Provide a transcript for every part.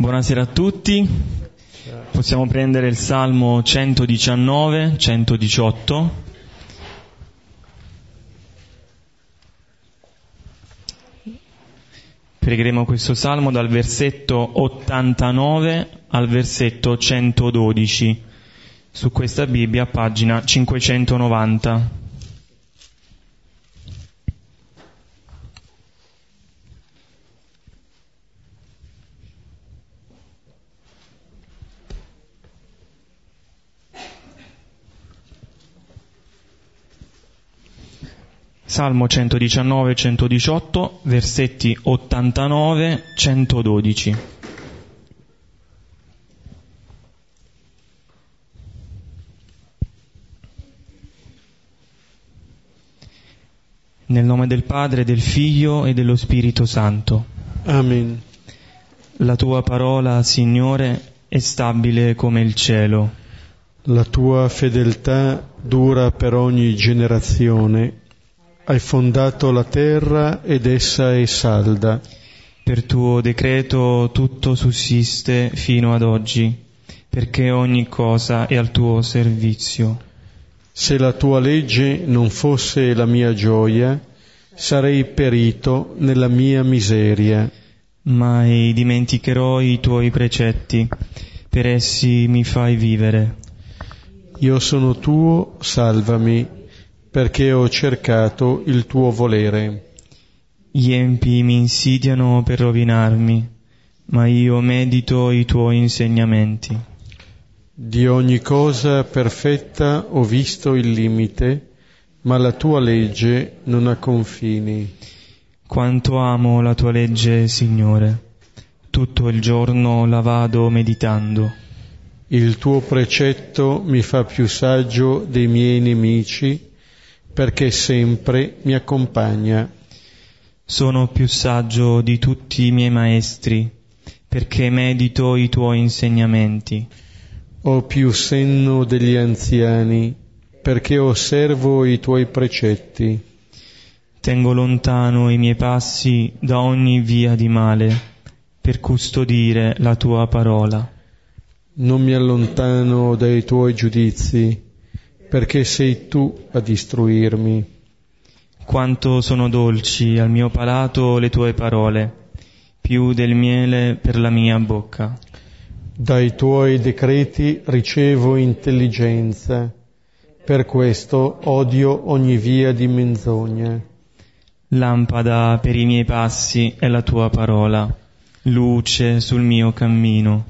Buonasera a tutti. Possiamo prendere il Salmo 119, 118. Pregheremo questo Salmo dal versetto 89 al versetto 112 su questa Bibbia, pagina 590. Salmo 119 118, versetti 89 112. Nel nome del Padre, del Figlio e dello Spirito Santo. Amen. La tua parola, Signore, è stabile come il cielo. La tua fedeltà dura per ogni generazione. Hai fondato la terra ed essa è salda. Per tuo decreto tutto sussiste fino ad oggi, perché ogni cosa è al tuo servizio. Se la tua legge non fosse la mia gioia, sarei perito nella mia miseria. Mai dimenticherò i tuoi precetti, per essi mi fai vivere. Io sono tuo, salvami, perché ho cercato il tuo volere. Gli empi mi insidiano per rovinarmi, ma io medito i tuoi insegnamenti. Di ogni cosa perfetta ho visto il limite, ma la tua legge non ha confini. Quanto amo la tua legge, Signore. Tutto il giorno la vado meditando. Il tuo precetto mi fa più saggio dei miei nemici, perché sempre mi accompagna. Sono più saggio di tutti i miei maestri, perché medito i tuoi insegnamenti. Ho più senno degli anziani, perché osservo i tuoi precetti. Tengo lontano i miei passi da ogni via di male, per custodire la tua parola. Non mi allontano dai tuoi giudizi, perché sei tu a distruirmi. Quanto sono dolci al mio palato le tue parole, più del miele per la mia bocca. Dai tuoi decreti ricevo intelligenza, per questo odio ogni via di menzogna. Lampada per i miei passi è la tua parola, luce sul mio cammino.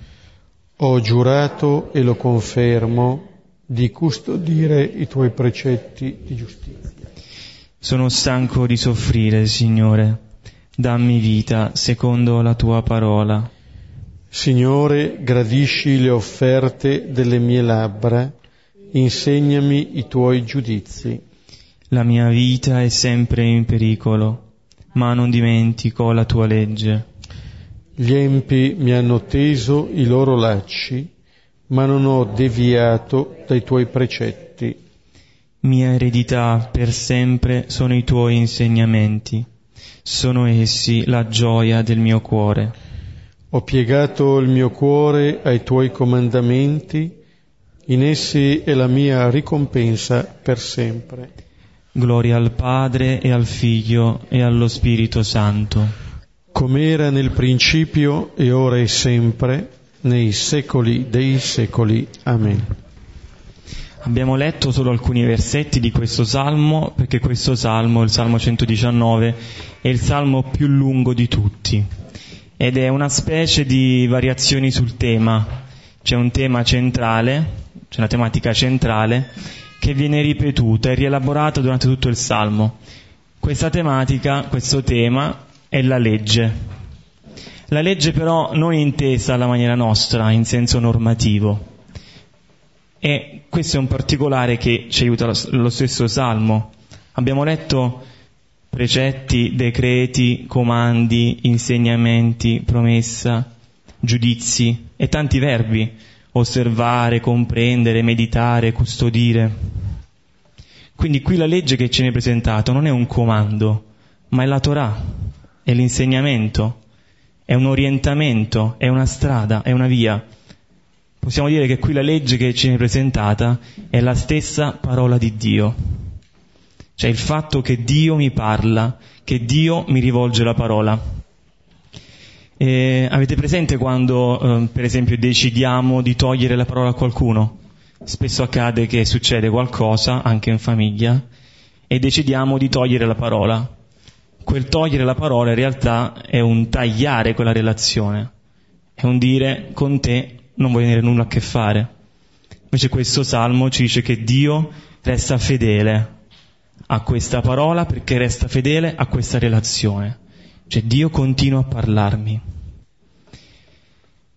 Ho giurato e lo confermo di custodire i tuoi precetti di giustizia. Sono stanco di soffrire, Signore. Dammi vita secondo la tua parola. Signore, gradisci le offerte delle mie labbra, insegnami i tuoi giudizi. La mia vita è sempre in pericolo, ma non dimentico la tua legge. Gli empi mi hanno teso i loro lacci, ma non ho deviato dai tuoi precetti. Mia eredità per sempre sono i tuoi insegnamenti, sono essi la gioia del mio cuore. Ho piegato il mio cuore ai tuoi comandamenti, in essi è la mia ricompensa per sempre. Gloria al Padre e al Figlio e allo Spirito Santo. Come era nel principio e ora e sempre, nei secoli dei secoli. Amen. Abbiamo letto solo alcuni versetti di questo salmo, perché questo salmo, il Salmo 119, è il salmo più lungo di tutti ed è una specie di variazioni sul tema. C'è un tema centrale, c'è una tematica centrale che viene ripetuta e rielaborata durante tutto il salmo. Questa tematica, questo tema è la legge. La legge però non intesa alla maniera nostra, in senso normativo. E questo è un particolare che ci aiuta lo stesso Salmo. Abbiamo letto precetti, decreti, comandi, insegnamenti, promessa, giudizi e tanti verbi, osservare, comprendere, meditare, custodire. Quindi qui la legge che ci viene presentato non è un comando, ma è la Torah, è l'insegnamento, è un orientamento, è una strada, è una via. Possiamo dire che qui la legge che ci viene presentata è la stessa parola di Dio. Cioè il fatto che Dio mi parla, che Dio mi rivolge la parola. E avete presente quando, eh, per esempio, decidiamo di togliere la parola a qualcuno? Spesso accade che succede qualcosa, anche in famiglia, e decidiamo di togliere la parola. Quel togliere la parola in realtà è un tagliare quella relazione, è un dire con te non voglio avere nulla a che fare. Invece questo salmo ci dice che Dio resta fedele a questa parola perché resta fedele a questa relazione. Cioè Dio continua a parlarmi.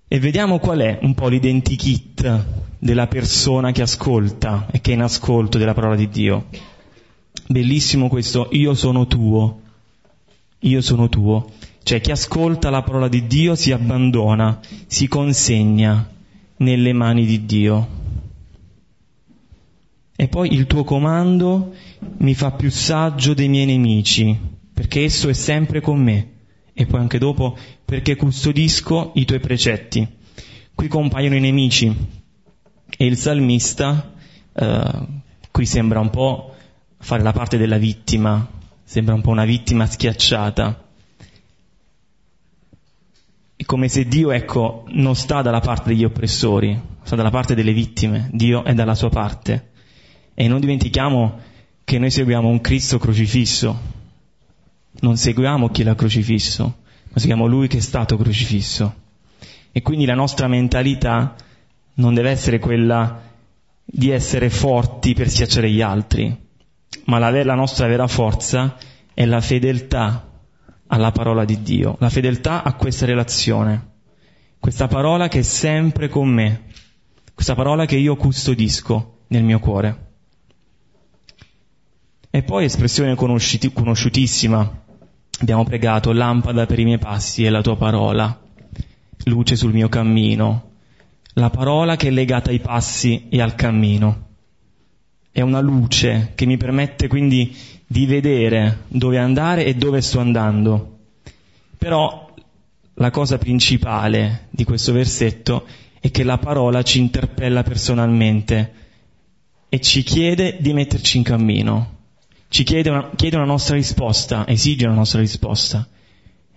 E vediamo qual è un po' l'identikit della persona che ascolta e che è in ascolto della parola di Dio. Bellissimo questo, io sono tuo, io sono tuo. Cioè chi ascolta la parola di Dio si abbandona, si consegna nelle mani di Dio. E poi il tuo comando mi fa più saggio dei miei nemici, perché esso è sempre con me. E poi anche dopo, perché custodisco i tuoi precetti. Qui compaiono i nemici e il salmista, eh, qui sembra un po' fare la parte della vittima, sembra un po' una vittima schiacciata. È come se Dio, ecco, non sta dalla parte degli oppressori, sta dalla parte delle vittime, Dio è dalla sua parte. E non dimentichiamo che noi seguiamo un Cristo crocifisso, non seguiamo chi l'ha crocifisso, ma seguiamo Lui che è stato crocifisso. E quindi la nostra mentalità non deve essere quella di essere forti per schiacciare gli altri, ma la, la nostra vera forza è la fedeltà alla parola di Dio, la fedeltà a questa relazione, questa parola che è sempre con me, questa parola che io custodisco nel mio cuore. E poi espressione conosciutissima, abbiamo pregato, lampada per i miei passi è la tua parola, luce sul mio cammino, la parola che è legata ai passi e al cammino. È una luce che mi permette quindi di vedere dove andare e dove sto andando. Però la cosa principale di questo versetto è che la parola ci interpella personalmente e ci chiede di metterci in cammino ci chiede una, chiede una nostra risposta, esige una nostra risposta.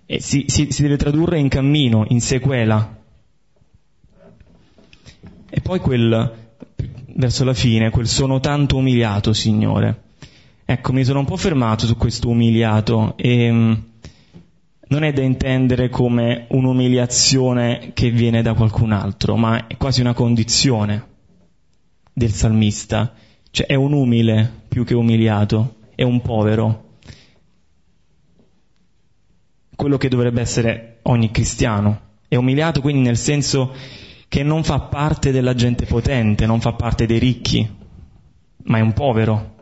E si, si, si deve tradurre in cammino, in sequela. E poi quel, verso la fine, quel sono tanto umiliato, Signore. Ecco, mi sono un po' fermato su questo umiliato e mm, non è da intendere come un'umiliazione che viene da qualcun altro, ma è quasi una condizione del salmista, cioè è un umile più che umiliato è un povero. Quello che dovrebbe essere ogni cristiano. È umiliato quindi nel senso che non fa parte della gente potente, non fa parte dei ricchi, ma è un povero.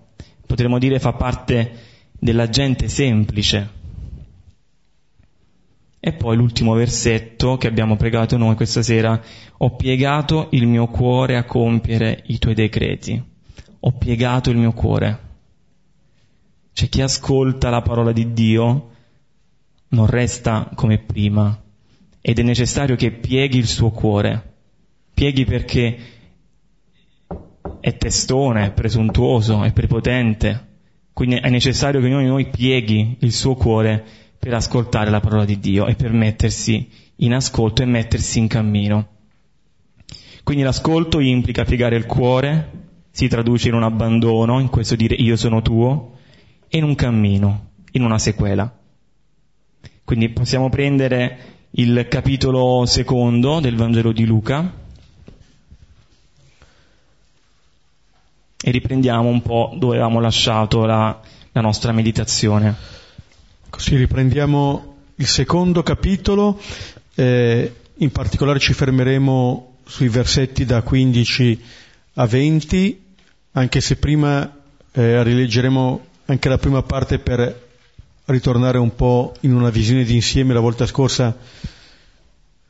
Potremmo dire fa parte della gente semplice. E poi l'ultimo versetto che abbiamo pregato noi questa sera, ho piegato il mio cuore a compiere i tuoi decreti. Ho piegato il mio cuore. Cioè chi ascolta la parola di Dio non resta come prima ed è necessario che pieghi il suo cuore. Pieghi perché è testone, è presuntuoso, è prepotente. Quindi è necessario che ognuno di noi pieghi il suo cuore per ascoltare la parola di Dio e per mettersi in ascolto e mettersi in cammino. Quindi l'ascolto implica piegare il cuore, si traduce in un abbandono, in questo dire io sono tuo, in un cammino, in una sequela. Quindi possiamo prendere il capitolo secondo del Vangelo di Luca e riprendiamo un po' dove avevamo lasciato la, la nostra meditazione. Così riprendiamo il secondo capitolo, eh, in particolare ci fermeremo sui versetti da 15 a 20, anche se prima eh, rileggeremo anche la prima parte per ritornare un po' in una visione d'insieme. La volta scorsa,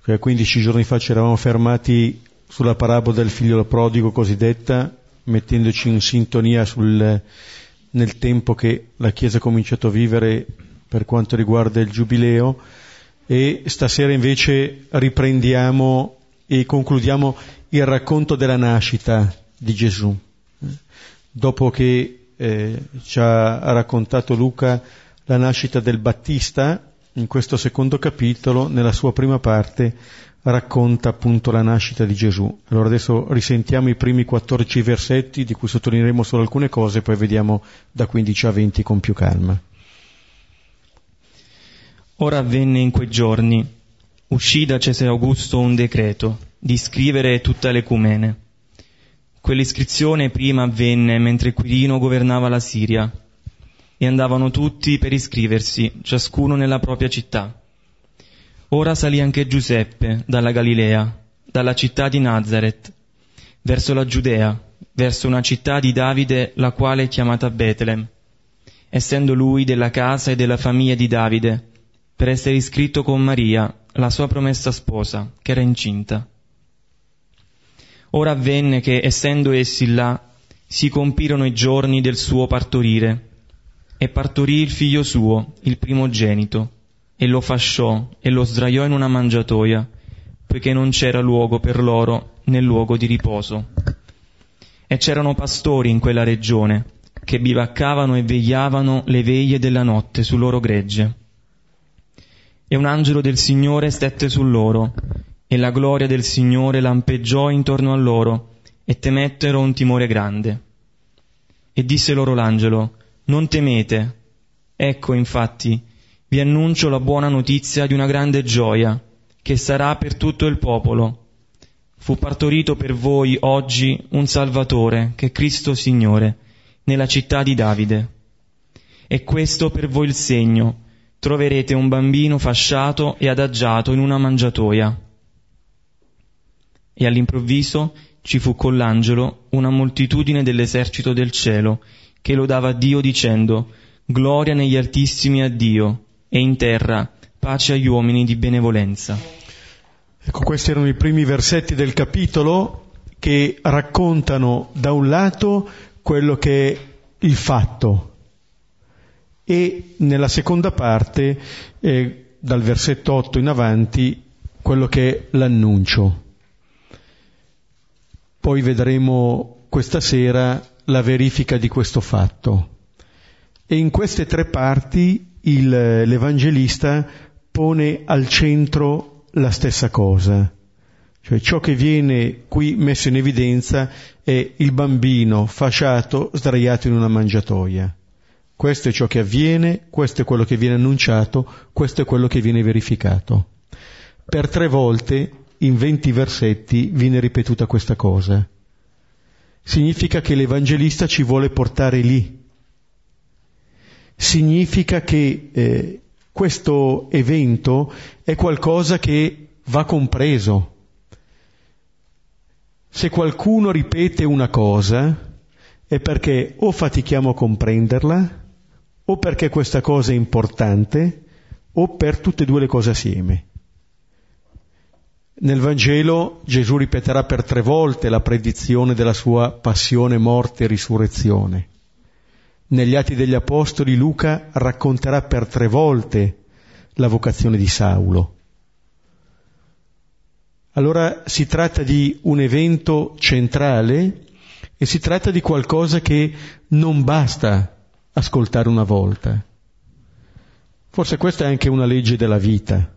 15 giorni fa, ci eravamo fermati sulla parabola del figlio prodigo cosiddetta, mettendoci in sintonia sul, nel tempo che la Chiesa ha cominciato a vivere per quanto riguarda il giubileo e stasera invece riprendiamo e concludiamo il racconto della nascita di Gesù. Dopo che eh, ci ha raccontato Luca la nascita del Battista, in questo secondo capitolo, nella sua prima parte, racconta appunto la nascita di Gesù. Allora adesso risentiamo i primi 14 versetti di cui sottolineeremo solo alcune cose, poi vediamo da 15 a 20 con più calma. Ora avvenne in quei giorni, uscì da Cesare Augusto un decreto di scrivere tutta l'ecumene. Quell'iscrizione prima avvenne mentre Quirino governava la Siria e andavano tutti per iscriversi, ciascuno nella propria città. Ora salì anche Giuseppe dalla Galilea, dalla città di Nazareth, verso la Giudea, verso una città di Davide, la quale è chiamata Betlem, essendo lui della casa e della famiglia di Davide, per essere iscritto con Maria, la sua promessa sposa, che era incinta. Ora avvenne che, essendo essi là, si compirono i giorni del suo partorire, e partorì il figlio suo, il primogenito, e lo fasciò e lo sdraiò in una mangiatoia, poiché non c'era luogo per loro nel luogo di riposo. E c'erano pastori in quella regione, che bivaccavano e vegliavano le veglie della notte su loro gregge. E un angelo del Signore stette su loro, e la gloria del Signore lampeggiò intorno a loro, e temettero un timore grande. E disse loro l'angelo, Non temete. Ecco, infatti, vi annuncio la buona notizia di una grande gioia, che sarà per tutto il popolo. Fu partorito per voi oggi un Salvatore, che è Cristo Signore, nella città di Davide. E questo per voi il segno, troverete un bambino fasciato e adagiato in una mangiatoia e all'improvviso ci fu con l'angelo una moltitudine dell'esercito del cielo, che lodava Dio dicendo, Gloria negli altissimi a Dio, e in terra pace agli uomini di benevolenza. Ecco, questi erano i primi versetti del capitolo che raccontano da un lato quello che è il fatto e nella seconda parte, eh, dal versetto 8 in avanti, quello che è l'annuncio. Poi vedremo questa sera la verifica di questo fatto. E in queste tre parti il, l'Evangelista pone al centro la stessa cosa. Cioè ciò che viene qui messo in evidenza è il bambino fasciato sdraiato in una mangiatoia. Questo è ciò che avviene, questo è quello che viene annunciato, questo è quello che viene verificato. Per tre volte in venti versetti viene ripetuta questa cosa. Significa che l'Evangelista ci vuole portare lì. Significa che eh, questo evento è qualcosa che va compreso. Se qualcuno ripete una cosa è perché o fatichiamo a comprenderla, o perché questa cosa è importante, o per tutte e due le cose assieme. Nel Vangelo Gesù ripeterà per tre volte la predizione della sua passione, morte e risurrezione. Negli Atti degli Apostoli Luca racconterà per tre volte la vocazione di Saulo. Allora si tratta di un evento centrale e si tratta di qualcosa che non basta ascoltare una volta. Forse questa è anche una legge della vita.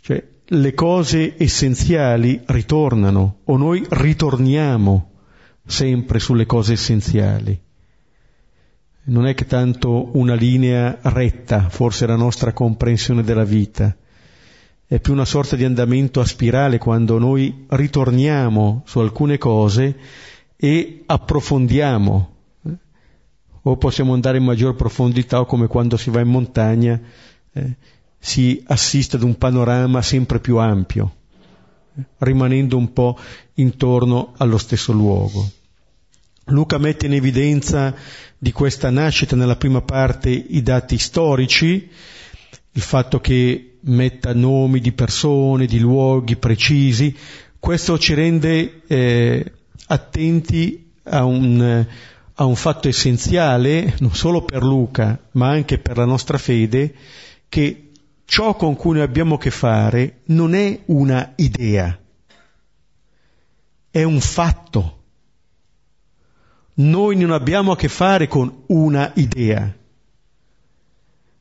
Cioè, le cose essenziali ritornano o noi ritorniamo sempre sulle cose essenziali. Non è che tanto una linea retta, forse la nostra comprensione della vita, è più una sorta di andamento a spirale quando noi ritorniamo su alcune cose e approfondiamo. O possiamo andare in maggior profondità o come quando si va in montagna. Eh, si assiste ad un panorama sempre più ampio, rimanendo un po' intorno allo stesso luogo. Luca mette in evidenza di questa nascita nella prima parte i dati storici, il fatto che metta nomi di persone, di luoghi precisi, questo ci rende eh, attenti a un, a un fatto essenziale, non solo per Luca, ma anche per la nostra fede, che ciò con cui noi abbiamo a che fare non è una idea, è un fatto. Noi non abbiamo a che fare con una idea,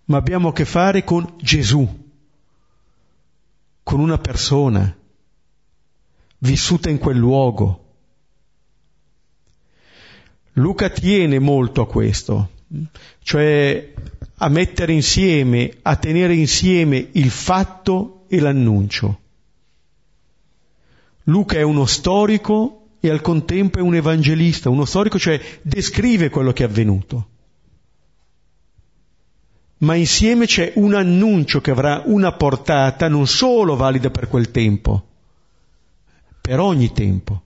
ma abbiamo a che fare con Gesù, con una persona vissuta in quel luogo. Luca tiene molto a questo, cioè a mettere insieme, a tenere insieme il fatto e l'annuncio. Luca è uno storico e al contempo è un evangelista, uno storico, cioè descrive quello che è avvenuto. Ma insieme c'è un annuncio che avrà una portata non solo valida per quel tempo, per ogni tempo.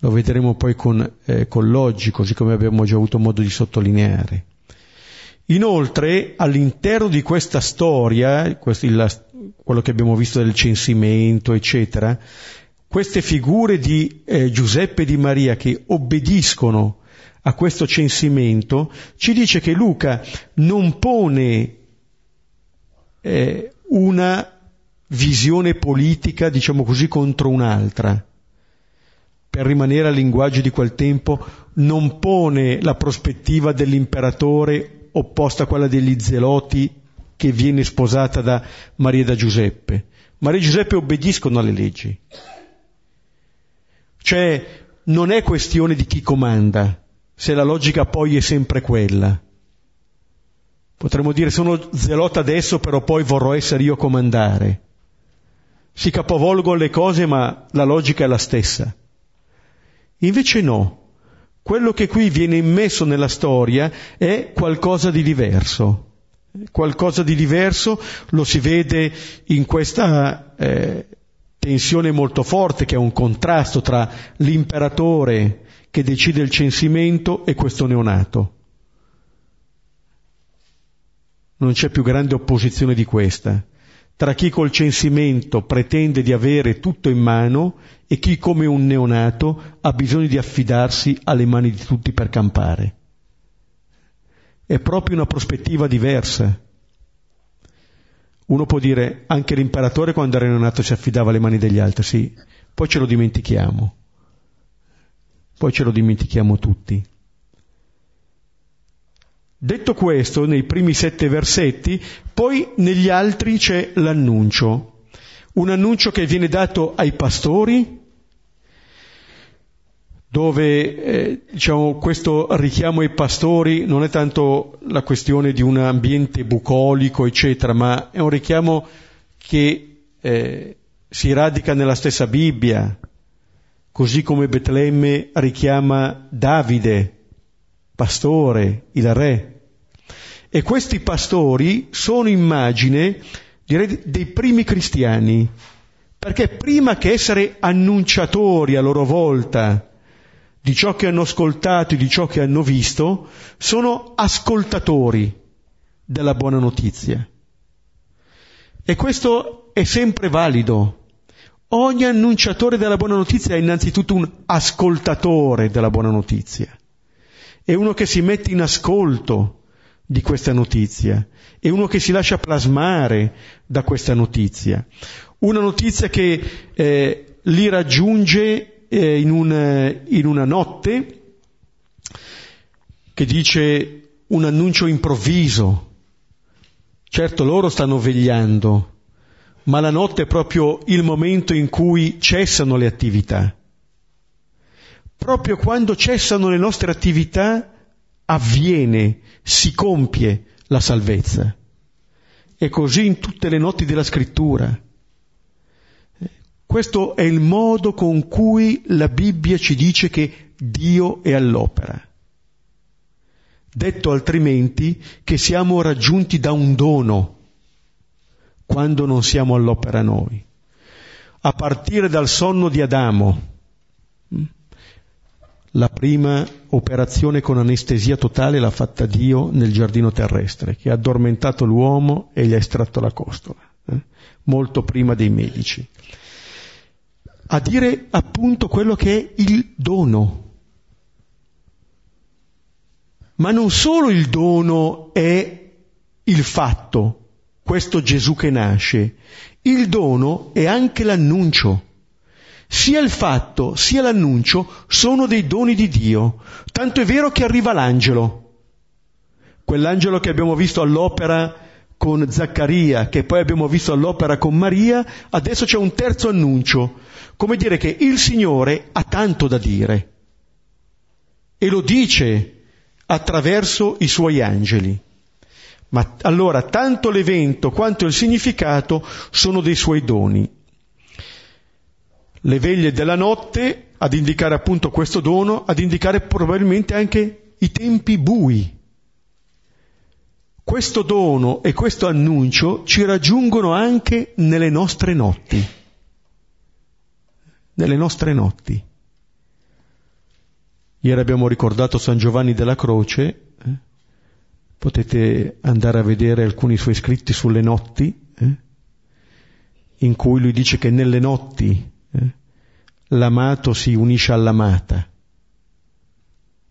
Lo vedremo poi con, eh, con l'oggi, così come abbiamo già avuto modo di sottolineare. Inoltre, all'interno di questa storia, questo, il, quello che abbiamo visto del censimento, eccetera, queste figure di eh, Giuseppe e di Maria che obbediscono a questo censimento, ci dice che Luca non pone eh, una visione politica, diciamo così, contro un'altra. Per rimanere al linguaggio di quel tempo, non pone la prospettiva dell'imperatore opposta a quella degli zeloti che viene sposata da Maria e da Giuseppe. Maria e Giuseppe obbediscono alle leggi. Cioè non è questione di chi comanda, se la logica poi è sempre quella. Potremmo dire sono zelota adesso, però poi vorrò essere io a comandare. Si capovolgono le cose, ma la logica è la stessa. Invece no, quello che qui viene immesso nella storia è qualcosa di diverso. Qualcosa di diverso lo si vede in questa eh, tensione molto forte che è un contrasto tra l'imperatore che decide il censimento e questo neonato. Non c'è più grande opposizione di questa, tra chi col censimento pretende di avere tutto in mano e chi come un neonato ha bisogno di affidarsi alle mani di tutti per campare. È proprio una prospettiva diversa. Uno può dire anche l'imperatore quando era neonato si affidava alle mani degli altri, sì, poi ce lo dimentichiamo, poi ce lo dimentichiamo tutti. Detto questo, nei primi sette versetti, poi negli altri c'è l'annuncio, un annuncio che viene dato ai pastori, dove eh, diciamo, questo richiamo ai pastori non è tanto la questione di un ambiente bucolico, eccetera, ma è un richiamo che eh, si radica nella stessa Bibbia, così come Betlemme richiama Davide, pastore, il re. E questi pastori sono immagine, direi, dei primi cristiani, perché prima che essere annunciatori a loro volta di ciò che hanno ascoltato e di ciò che hanno visto, sono ascoltatori della buona notizia. E questo è sempre valido. Ogni annunciatore della buona notizia è innanzitutto un ascoltatore della buona notizia. È uno che si mette in ascolto di questa notizia. È uno che si lascia plasmare da questa notizia. Una notizia che eh, li raggiunge eh, in, un, in una notte che dice un annuncio improvviso. Certo loro stanno vegliando, ma la notte è proprio il momento in cui cessano le attività. Proprio quando cessano le nostre attività avviene, si compie la salvezza. E così in tutte le notti della scrittura. Questo è il modo con cui la Bibbia ci dice che Dio è all'opera. Detto altrimenti che siamo raggiunti da un dono quando non siamo all'opera noi. A partire dal sonno di Adamo, la prima operazione con anestesia totale l'ha fatta Dio nel giardino terrestre, che ha addormentato l'uomo e gli ha estratto la costola, eh? molto prima dei medici a dire appunto quello che è il dono. Ma non solo il dono è il fatto, questo Gesù che nasce, il dono è anche l'annuncio. Sia il fatto sia l'annuncio sono dei doni di Dio, tanto è vero che arriva l'angelo. Quell'angelo che abbiamo visto all'opera con Zaccaria, che poi abbiamo visto all'opera con Maria, adesso c'è un terzo annuncio, come dire che il Signore ha tanto da dire e lo dice attraverso i suoi angeli. Ma allora tanto l'evento quanto il significato sono dei suoi doni. Le veglie della notte ad indicare appunto questo dono, ad indicare probabilmente anche i tempi bui. Questo dono e questo annuncio ci raggiungono anche nelle nostre notti. Nelle nostre notti. Ieri abbiamo ricordato San Giovanni della Croce, eh? potete andare a vedere alcuni suoi scritti sulle notti, eh? in cui lui dice che nelle notti eh, l'amato si unisce all'amata.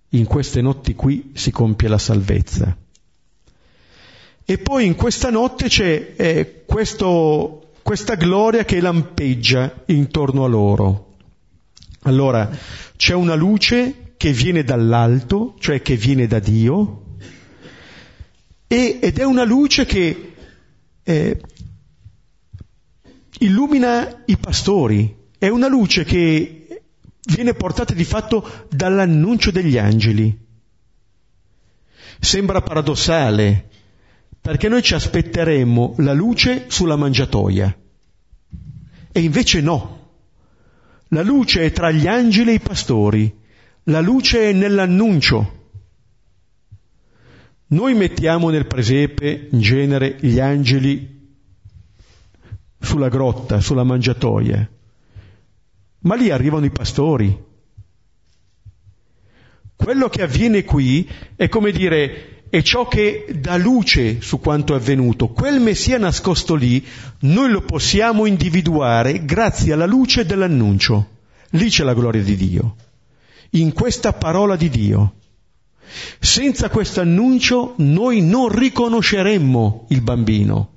In queste notti qui si compie la salvezza. E poi in questa notte c'è eh, questo, questa gloria che lampeggia intorno a loro. Allora, c'è una luce che viene dall'alto, cioè che viene da Dio, e, ed è una luce che eh, illumina i pastori, è una luce che viene portata di fatto dall'annuncio degli angeli. Sembra paradossale, perché noi ci aspetteremmo la luce sulla mangiatoia. E invece no. La luce è tra gli angeli e i pastori. La luce è nell'annuncio. Noi mettiamo nel presepe, in genere, gli angeli sulla grotta, sulla mangiatoia, ma lì arrivano i pastori. Quello che avviene qui è come dire, è ciò che dà luce su quanto è avvenuto. Quel Messia nascosto lì, noi lo possiamo individuare grazie alla luce dell'annuncio. Lì c'è la gloria di Dio in questa parola di Dio. Senza questo annuncio noi non riconosceremmo il bambino.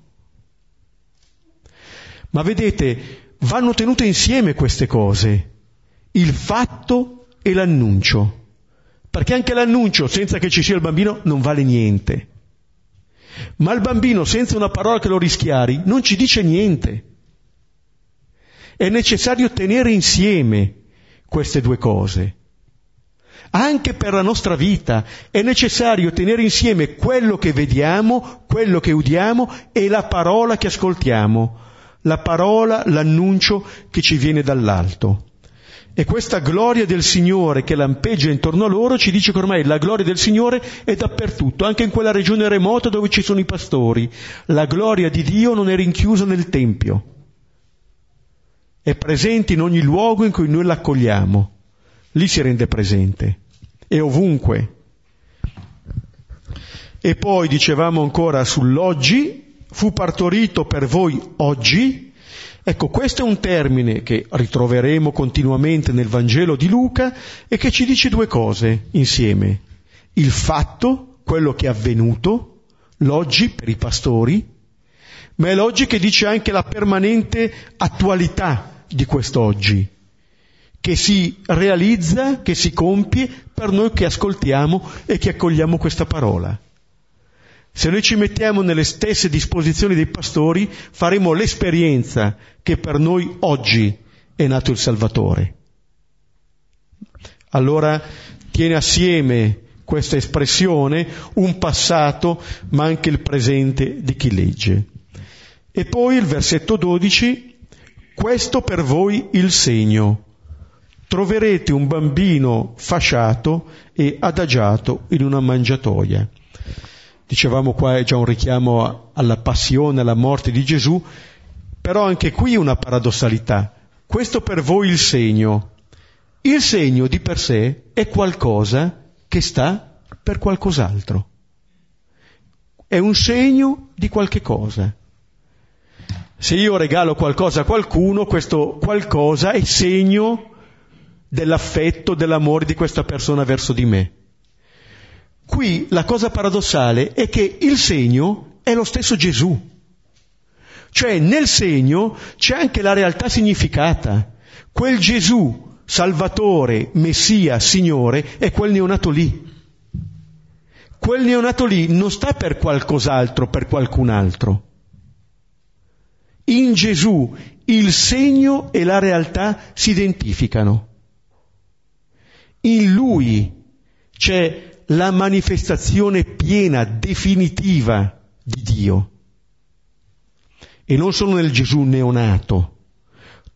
Ma vedete, vanno tenute insieme queste cose, il fatto e l'annuncio, perché anche l'annuncio senza che ci sia il bambino non vale niente. Ma il bambino senza una parola che lo rischiari non ci dice niente. È necessario tenere insieme queste due cose. Anche per la nostra vita è necessario tenere insieme quello che vediamo, quello che udiamo e la parola che ascoltiamo, la parola, l'annuncio che ci viene dall'alto. E questa gloria del Signore che lampeggia intorno a loro ci dice che ormai la gloria del Signore è dappertutto, anche in quella regione remota dove ci sono i pastori. La gloria di Dio non è rinchiusa nel Tempio, è presente in ogni luogo in cui noi l'accogliamo lì si rende presente, è ovunque. E poi dicevamo ancora sull'oggi, fu partorito per voi oggi. Ecco, questo è un termine che ritroveremo continuamente nel Vangelo di Luca e che ci dice due cose insieme. Il fatto, quello che è avvenuto, l'oggi per i pastori, ma è l'oggi che dice anche la permanente attualità di quest'oggi che si realizza, che si compie per noi che ascoltiamo e che accogliamo questa parola. Se noi ci mettiamo nelle stesse disposizioni dei pastori, faremo l'esperienza che per noi oggi è nato il Salvatore. Allora tiene assieme questa espressione un passato ma anche il presente di chi legge. E poi il versetto 12, questo per voi il segno troverete un bambino fasciato e adagiato in una mangiatoia. Dicevamo qua è già un richiamo alla passione, alla morte di Gesù, però anche qui una paradossalità. Questo per voi il segno. Il segno di per sé è qualcosa che sta per qualcos'altro. È un segno di qualche cosa. Se io regalo qualcosa a qualcuno, questo qualcosa è segno dell'affetto, dell'amore di questa persona verso di me. Qui la cosa paradossale è che il segno è lo stesso Gesù. Cioè nel segno c'è anche la realtà significata. Quel Gesù, Salvatore, Messia, Signore, è quel neonato lì. Quel neonato lì non sta per qualcos'altro, per qualcun altro. In Gesù il segno e la realtà si identificano. In Lui c'è la manifestazione piena, definitiva di Dio. E non solo nel Gesù neonato.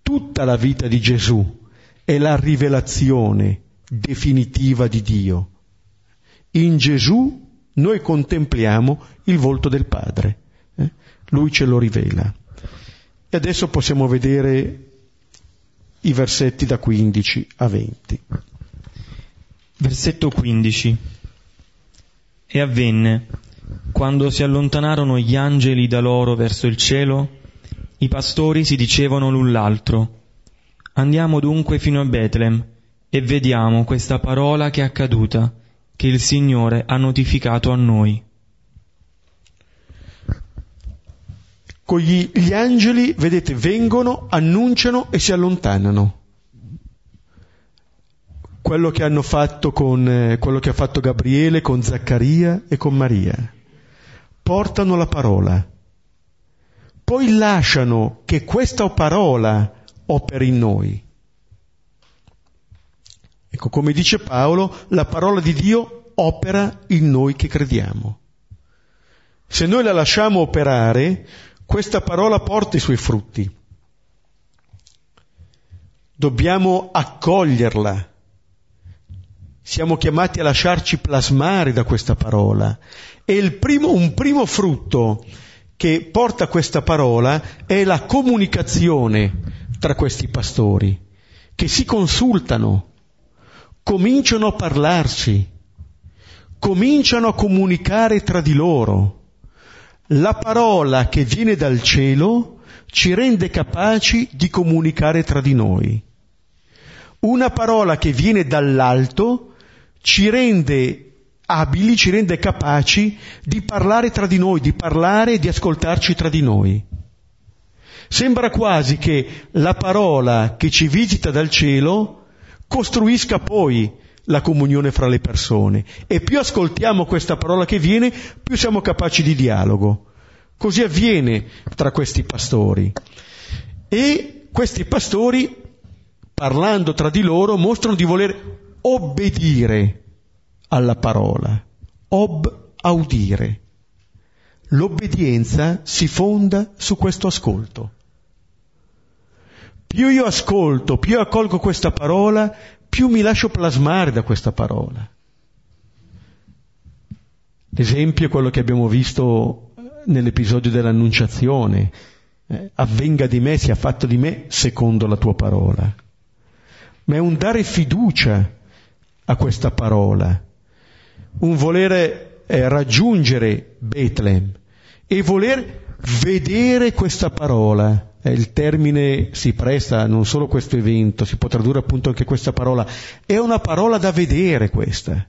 Tutta la vita di Gesù è la rivelazione definitiva di Dio. In Gesù noi contempliamo il volto del Padre. Eh? Lui ce lo rivela. E adesso possiamo vedere i versetti da 15 a 20. Versetto 15. E avvenne, quando si allontanarono gli angeli da loro verso il cielo, i pastori si dicevano l'un l'altro, Andiamo dunque fino a Betlem e vediamo questa parola che è accaduta, che il Signore ha notificato a noi. Con gli, gli angeli, vedete, vengono, annunciano e si allontanano quello che hanno fatto con eh, quello che ha fatto Gabriele con Zaccaria e con Maria. Portano la parola. Poi lasciano che questa parola operi in noi. Ecco, come dice Paolo, la parola di Dio opera in noi che crediamo. Se noi la lasciamo operare, questa parola porta i suoi frutti. Dobbiamo accoglierla siamo chiamati a lasciarci plasmare da questa parola. E primo, un primo frutto che porta questa parola è la comunicazione tra questi pastori, che si consultano, cominciano a parlarsi, cominciano a comunicare tra di loro. La parola che viene dal cielo ci rende capaci di comunicare tra di noi. Una parola che viene dall'alto ci rende abili, ci rende capaci di parlare tra di noi, di parlare e di ascoltarci tra di noi. Sembra quasi che la parola che ci visita dal cielo costruisca poi la comunione fra le persone e più ascoltiamo questa parola che viene, più siamo capaci di dialogo. Così avviene tra questi pastori. E questi pastori, parlando tra di loro, mostrano di voler obbedire alla parola, ob audire. L'obbedienza si fonda su questo ascolto. Più io ascolto, più accolgo questa parola, più mi lascio plasmare da questa parola. L'esempio è quello che abbiamo visto nell'episodio dell'annunciazione. Eh, avvenga di me, sia fatto di me secondo la tua parola. Ma è un dare fiducia a questa parola, un volere eh, raggiungere Betlem e voler vedere questa parola. Eh, il termine si presta non solo a questo evento, si può tradurre appunto anche questa parola. È una parola da vedere questa.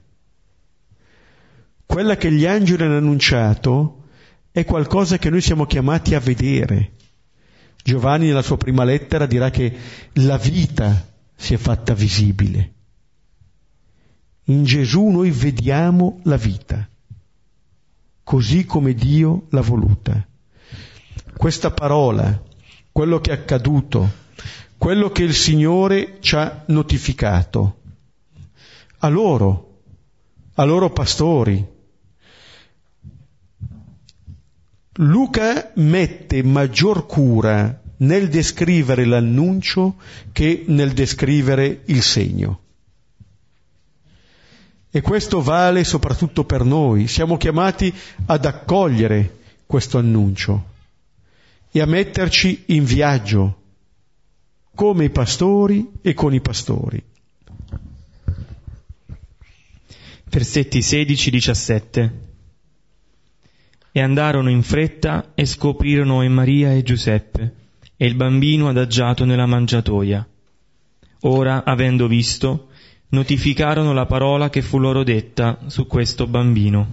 Quella che gli angeli hanno annunciato è qualcosa che noi siamo chiamati a vedere. Giovanni nella sua prima lettera dirà che la vita si è fatta visibile. In Gesù noi vediamo la vita, così come Dio l'ha voluta. Questa parola, quello che è accaduto, quello che il Signore ci ha notificato, a loro, a loro pastori. Luca mette maggior cura nel descrivere l'annuncio che nel descrivere il segno. E questo vale soprattutto per noi. Siamo chiamati ad accogliere questo annuncio e a metterci in viaggio come i pastori e con i pastori. Versetti 16-17 E andarono in fretta e scoprirono in Maria e Giuseppe e il bambino adagiato nella mangiatoia. Ora, avendo visto, notificarono la parola che fu loro detta su questo bambino.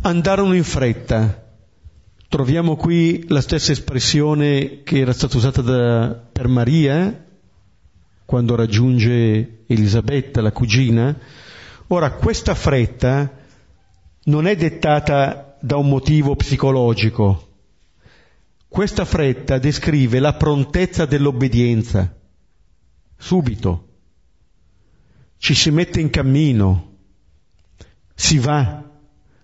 Andarono in fretta, Troviamo qui la stessa espressione che era stata usata da, per Maria quando raggiunge Elisabetta, la cugina. Ora, questa fretta non è dettata da un motivo psicologico. Questa fretta descrive la prontezza dell'obbedienza. Subito. Ci si mette in cammino. Si va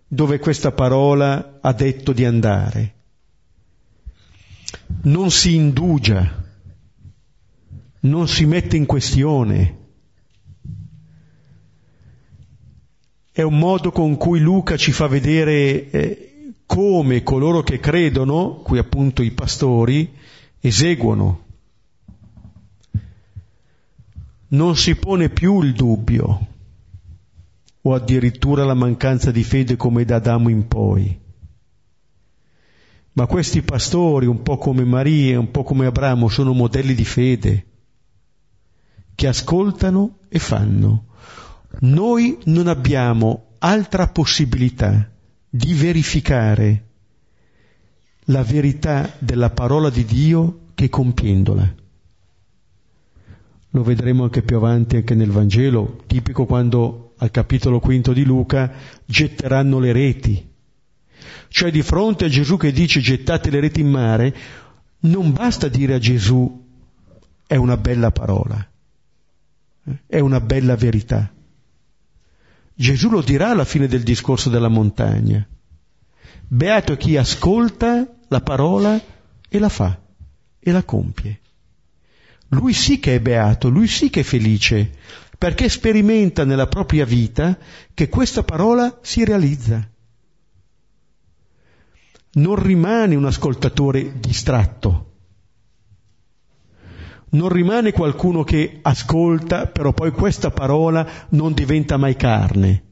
dove questa parola ha detto di andare. Non si indugia, non si mette in questione. È un modo con cui Luca ci fa vedere eh, come coloro che credono, qui appunto i pastori, eseguono. Non si pone più il dubbio, o addirittura la mancanza di fede come da Adamo in poi. Ma questi pastori, un po' come Maria, un po' come Abramo, sono modelli di fede, che ascoltano e fanno. Noi non abbiamo altra possibilità di verificare la verità della parola di Dio che compiendola. Lo vedremo anche più avanti, anche nel Vangelo, tipico quando al capitolo quinto di Luca, getteranno le reti. Cioè di fronte a Gesù che dice gettate le reti in mare, non basta dire a Gesù è una bella parola, è una bella verità. Gesù lo dirà alla fine del discorso della montagna. Beato chi ascolta la parola e la fa e la compie. Lui sì che è beato, lui sì che è felice, perché sperimenta nella propria vita che questa parola si realizza. Non rimane un ascoltatore distratto, non rimane qualcuno che ascolta, però poi questa parola non diventa mai carne,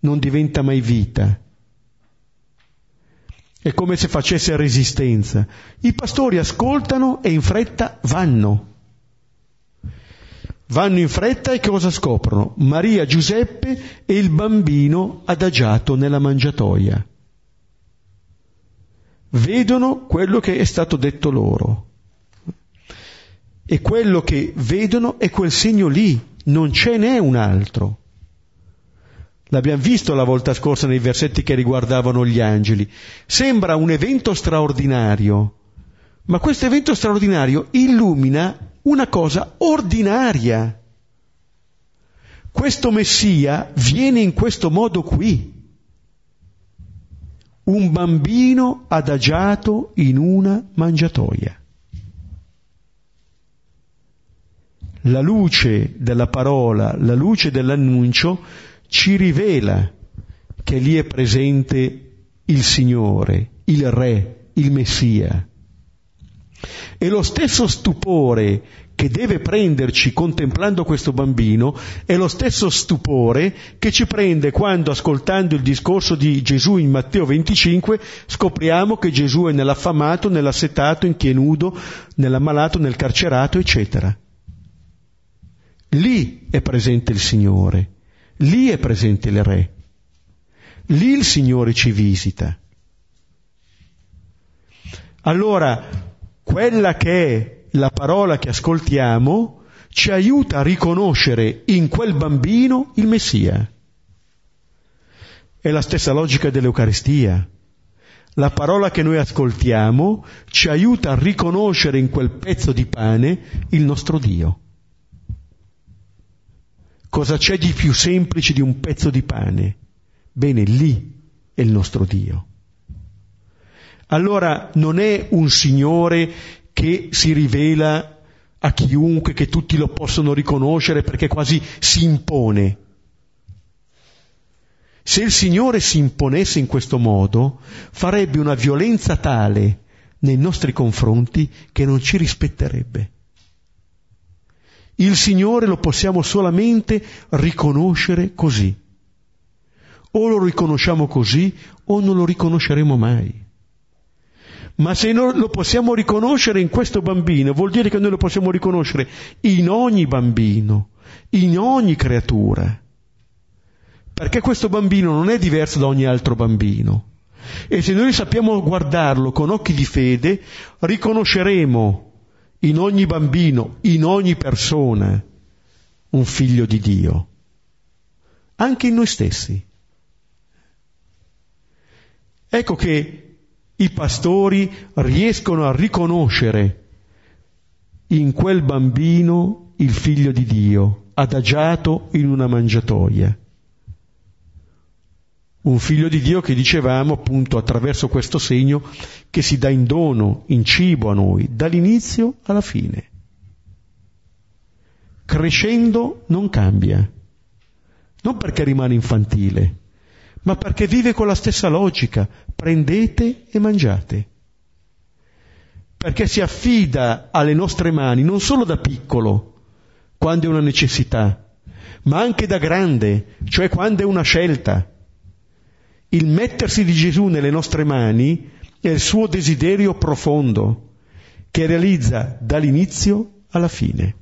non diventa mai vita. È come se facesse resistenza. I pastori ascoltano e in fretta vanno. Vanno in fretta e cosa scoprono? Maria, Giuseppe e il bambino adagiato nella mangiatoia. Vedono quello che è stato detto loro. E quello che vedono è quel segno lì, non ce n'è un altro. L'abbiamo visto la volta scorsa nei versetti che riguardavano gli angeli. Sembra un evento straordinario, ma questo evento straordinario illumina una cosa ordinaria. Questo Messia viene in questo modo qui. Un bambino adagiato in una mangiatoia. La luce della parola, la luce dell'annuncio ci rivela che lì è presente il Signore, il Re, il Messia. E lo stesso stupore che deve prenderci contemplando questo bambino è lo stesso stupore che ci prende quando, ascoltando il discorso di Gesù in Matteo 25, scopriamo che Gesù è nell'affamato, nell'assetato, in chi è nudo, nell'ammalato, nel carcerato, eccetera. Lì è presente il Signore, lì è presente il Re, lì il Signore ci visita. Allora, quella che è la parola che ascoltiamo ci aiuta a riconoscere in quel bambino il Messia. È la stessa logica dell'Eucaristia. La parola che noi ascoltiamo ci aiuta a riconoscere in quel pezzo di pane il nostro Dio. Cosa c'è di più semplice di un pezzo di pane? Bene, lì è il nostro Dio allora non è un Signore che si rivela a chiunque, che tutti lo possono riconoscere perché quasi si impone. Se il Signore si imponesse in questo modo, farebbe una violenza tale nei nostri confronti che non ci rispetterebbe. Il Signore lo possiamo solamente riconoscere così. O lo riconosciamo così o non lo riconosceremo mai. Ma se noi lo possiamo riconoscere in questo bambino, vuol dire che noi lo possiamo riconoscere in ogni bambino, in ogni creatura. Perché questo bambino non è diverso da ogni altro bambino. E se noi sappiamo guardarlo con occhi di fede, riconosceremo in ogni bambino, in ogni persona, un figlio di Dio, anche in noi stessi. Ecco che i pastori riescono a riconoscere in quel bambino il figlio di Dio, adagiato in una mangiatoia. Un figlio di Dio che dicevamo appunto attraverso questo segno che si dà in dono, in cibo a noi, dall'inizio alla fine. Crescendo non cambia, non perché rimane infantile, ma perché vive con la stessa logica, prendete e mangiate. Perché si affida alle nostre mani non solo da piccolo, quando è una necessità, ma anche da grande, cioè quando è una scelta il mettersi di Gesù nelle nostre mani è il suo desiderio profondo, che realizza dall'inizio alla fine.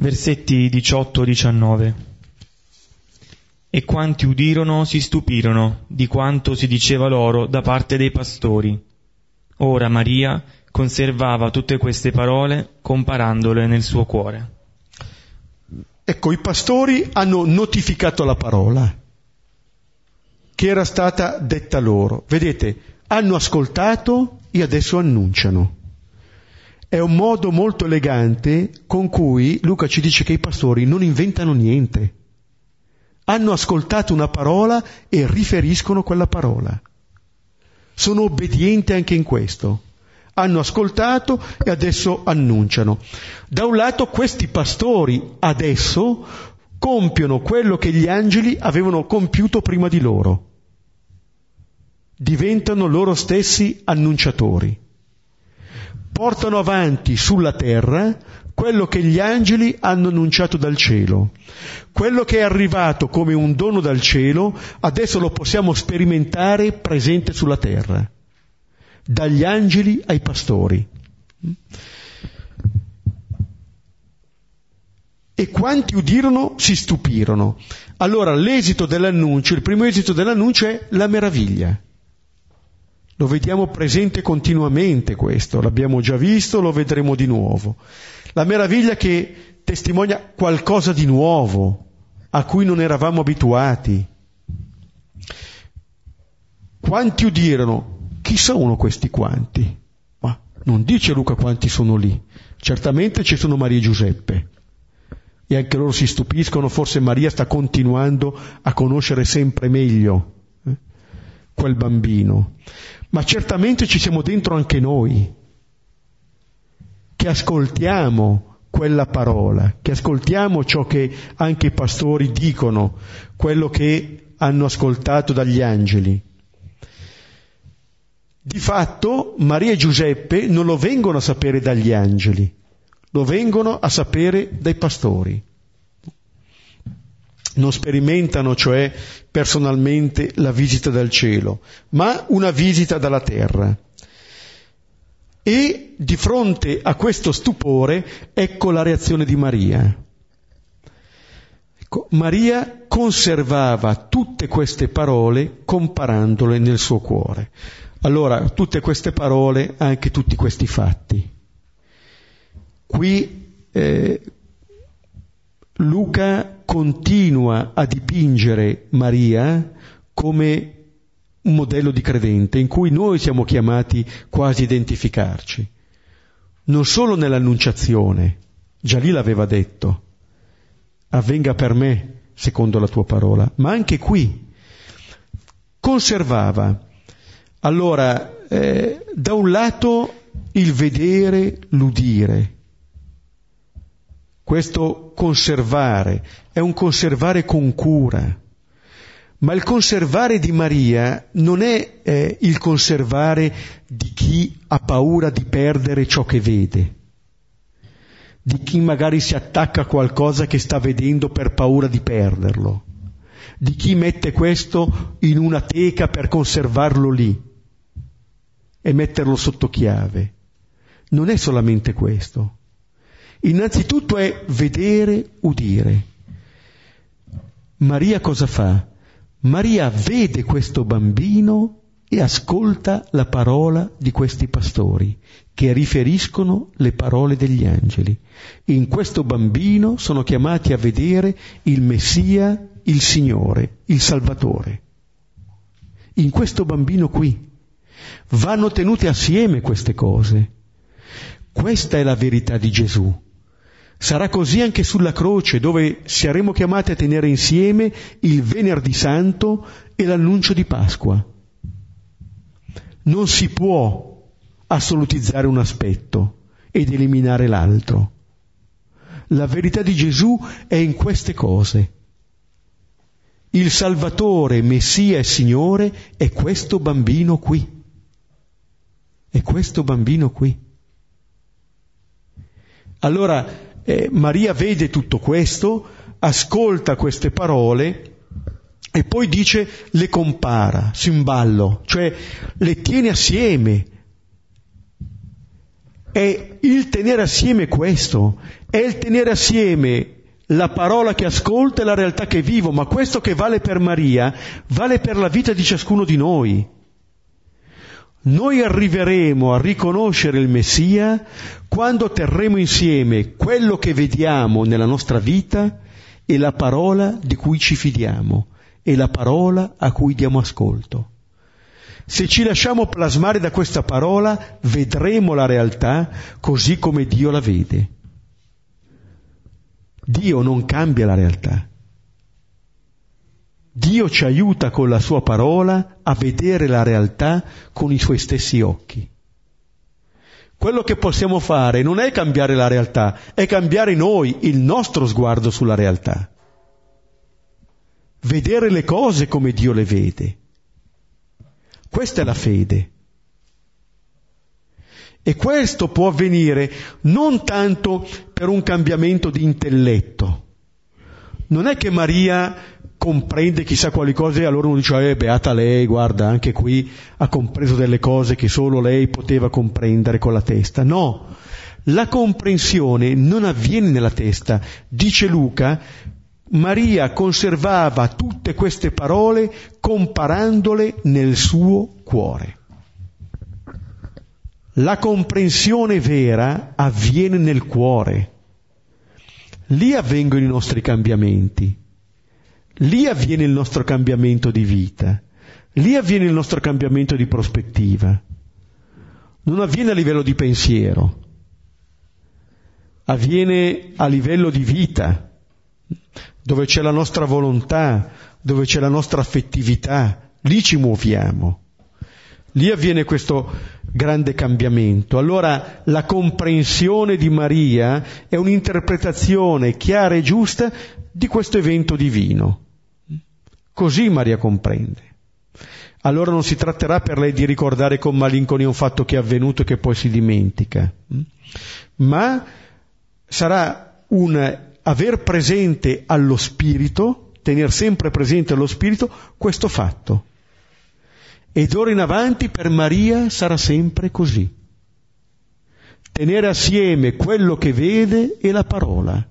Versetti 18-19 E quanti udirono si stupirono di quanto si diceva loro da parte dei pastori. Ora Maria conservava tutte queste parole comparandole nel suo cuore. Ecco, i pastori hanno notificato la parola che era stata detta loro. Vedete, hanno ascoltato e adesso annunciano. È un modo molto elegante con cui Luca ci dice che i pastori non inventano niente. Hanno ascoltato una parola e riferiscono quella parola. Sono obbedienti anche in questo hanno ascoltato e adesso annunciano. Da un lato questi pastori adesso compiono quello che gli angeli avevano compiuto prima di loro. Diventano loro stessi annunciatori. Portano avanti sulla terra quello che gli angeli hanno annunciato dal cielo. Quello che è arrivato come un dono dal cielo, adesso lo possiamo sperimentare presente sulla terra dagli angeli ai pastori. E quanti udirono si stupirono. Allora l'esito dell'annuncio, il primo esito dell'annuncio è la meraviglia. Lo vediamo presente continuamente questo, l'abbiamo già visto, lo vedremo di nuovo. La meraviglia che testimonia qualcosa di nuovo, a cui non eravamo abituati. Quanti udirono? Chi sono questi quanti? Ma non dice Luca quanti sono lì. Certamente ci sono Maria e Giuseppe. E anche loro si stupiscono, forse Maria sta continuando a conoscere sempre meglio quel bambino. Ma certamente ci siamo dentro anche noi, che ascoltiamo quella parola, che ascoltiamo ciò che anche i pastori dicono, quello che hanno ascoltato dagli angeli. Di fatto Maria e Giuseppe non lo vengono a sapere dagli angeli, lo vengono a sapere dai pastori. Non sperimentano cioè personalmente la visita dal cielo, ma una visita dalla terra. E di fronte a questo stupore ecco la reazione di Maria. Ecco, Maria conservava tutte queste parole comparandole nel suo cuore. Allora, tutte queste parole, anche tutti questi fatti. Qui eh, Luca continua a dipingere Maria come un modello di credente in cui noi siamo chiamati quasi a identificarci. Non solo nell'annunciazione, già lì l'aveva detto, avvenga per me secondo la tua parola, ma anche qui conservava allora, eh, da un lato il vedere, l'udire, questo conservare, è un conservare con cura, ma il conservare di Maria non è eh, il conservare di chi ha paura di perdere ciò che vede, di chi magari si attacca a qualcosa che sta vedendo per paura di perderlo, di chi mette questo in una teca per conservarlo lì e metterlo sotto chiave. Non è solamente questo. Innanzitutto è vedere, udire. Maria cosa fa? Maria vede questo bambino e ascolta la parola di questi pastori che riferiscono le parole degli angeli. In questo bambino sono chiamati a vedere il Messia, il Signore, il Salvatore. In questo bambino qui vanno tenute assieme queste cose. Questa è la verità di Gesù. Sarà così anche sulla croce, dove saremo chiamati a tenere insieme il venerdì santo e l'annuncio di Pasqua. Non si può assolutizzare un aspetto ed eliminare l'altro. La verità di Gesù è in queste cose. Il Salvatore, Messia e Signore è questo bambino qui. È questo bambino qui. Allora, eh, Maria vede tutto questo, ascolta queste parole e poi dice le compara, simballo, cioè le tiene assieme. È il tenere assieme questo, è il tenere assieme la parola che ascolta e la realtà che vivo, ma questo che vale per Maria vale per la vita di ciascuno di noi. Noi arriveremo a riconoscere il Messia quando terremo insieme quello che vediamo nella nostra vita e la parola di cui ci fidiamo e la parola a cui diamo ascolto. Se ci lasciamo plasmare da questa parola, vedremo la realtà così come Dio la vede. Dio non cambia la realtà. Dio ci aiuta con la sua parola a vedere la realtà con i suoi stessi occhi. Quello che possiamo fare non è cambiare la realtà, è cambiare noi il nostro sguardo sulla realtà. Vedere le cose come Dio le vede. Questa è la fede. E questo può avvenire non tanto per un cambiamento di intelletto. Non è che Maria comprende chissà quali cose, allora uno dice, eh, beata lei, guarda, anche qui ha compreso delle cose che solo lei poteva comprendere con la testa. No, la comprensione non avviene nella testa. Dice Luca, Maria conservava tutte queste parole comparandole nel suo cuore. La comprensione vera avviene nel cuore. Lì avvengono i nostri cambiamenti. Lì avviene il nostro cambiamento di vita, lì avviene il nostro cambiamento di prospettiva. Non avviene a livello di pensiero, avviene a livello di vita, dove c'è la nostra volontà, dove c'è la nostra affettività, lì ci muoviamo. Lì avviene questo grande cambiamento. Allora la comprensione di Maria è un'interpretazione chiara e giusta di questo evento divino. Così Maria comprende. Allora non si tratterà per lei di ricordare con malinconia un fatto che è avvenuto e che poi si dimentica, mm? ma sarà un aver presente allo spirito, tenere sempre presente allo spirito questo fatto. E d'ora in avanti per Maria sarà sempre così. Tenere assieme quello che vede e la parola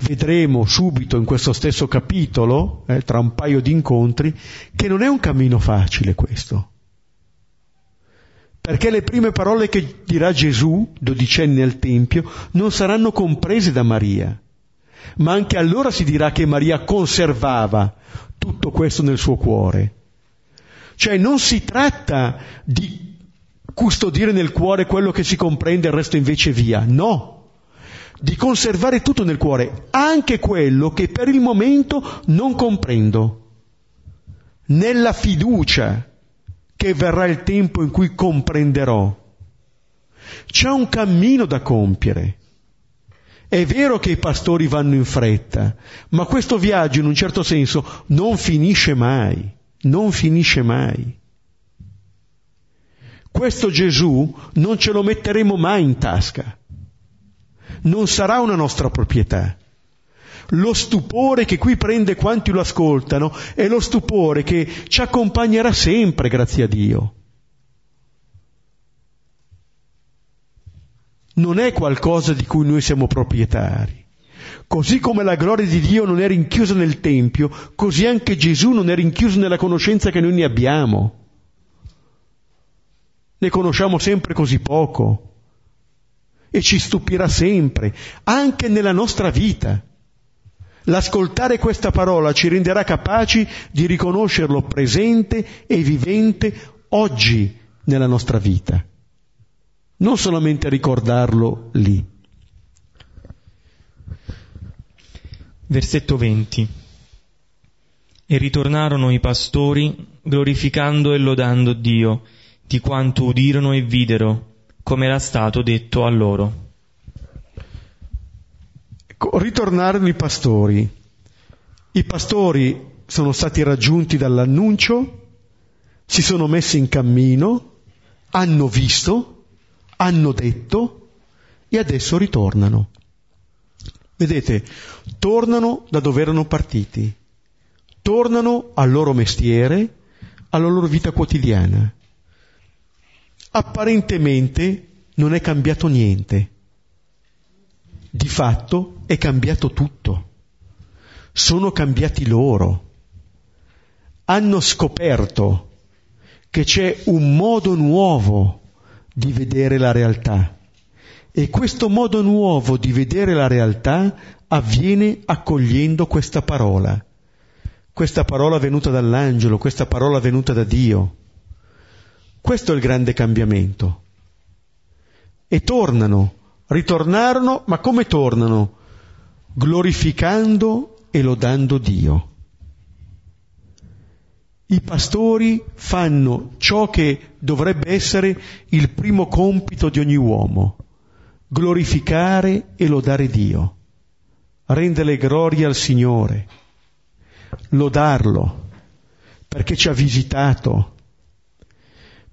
vedremo subito in questo stesso capitolo, eh, tra un paio di incontri, che non è un cammino facile questo. Perché le prime parole che dirà Gesù, dodicenne al Tempio, non saranno comprese da Maria. Ma anche allora si dirà che Maria conservava tutto questo nel suo cuore. Cioè non si tratta di custodire nel cuore quello che si comprende e il resto invece via. No, di conservare tutto nel cuore, anche quello che per il momento non comprendo, nella fiducia che verrà il tempo in cui comprenderò. C'è un cammino da compiere. È vero che i pastori vanno in fretta, ma questo viaggio in un certo senso non finisce mai, non finisce mai. Questo Gesù non ce lo metteremo mai in tasca non sarà una nostra proprietà. Lo stupore che qui prende quanti lo ascoltano è lo stupore che ci accompagnerà sempre, grazie a Dio. Non è qualcosa di cui noi siamo proprietari, Così come la gloria di Dio non è rinchiusa nel Tempio, così anche Gesù non è rinchiuso nella conoscenza che noi ne abbiamo. Ne conosciamo sempre così poco e ci stupirà sempre, anche nella nostra vita. L'ascoltare questa parola ci renderà capaci di riconoscerlo presente e vivente oggi nella nostra vita, non solamente ricordarlo lì. Versetto 20. E ritornarono i pastori glorificando e lodando Dio di quanto udirono e videro, come era stato detto a loro. Ritornarono i pastori. I pastori sono stati raggiunti dall'annuncio, si sono messi in cammino, hanno visto, hanno detto e adesso ritornano. Vedete, tornano da dove erano partiti, tornano al loro mestiere, alla loro vita quotidiana. Apparentemente non è cambiato niente di fatto è cambiato tutto. Sono cambiati loro. Hanno scoperto che c'è un modo nuovo di vedere la realtà. E questo modo nuovo di vedere la realtà avviene accogliendo questa parola. Questa parola venuta dall'angelo, questa parola venuta da Dio. Questo è il grande cambiamento. E tornano Ritornarono, ma come tornano? Glorificando e lodando Dio. I pastori fanno ciò che dovrebbe essere il primo compito di ogni uomo, glorificare e lodare Dio, rendere gloria al Signore, lodarlo, perché ci ha visitato,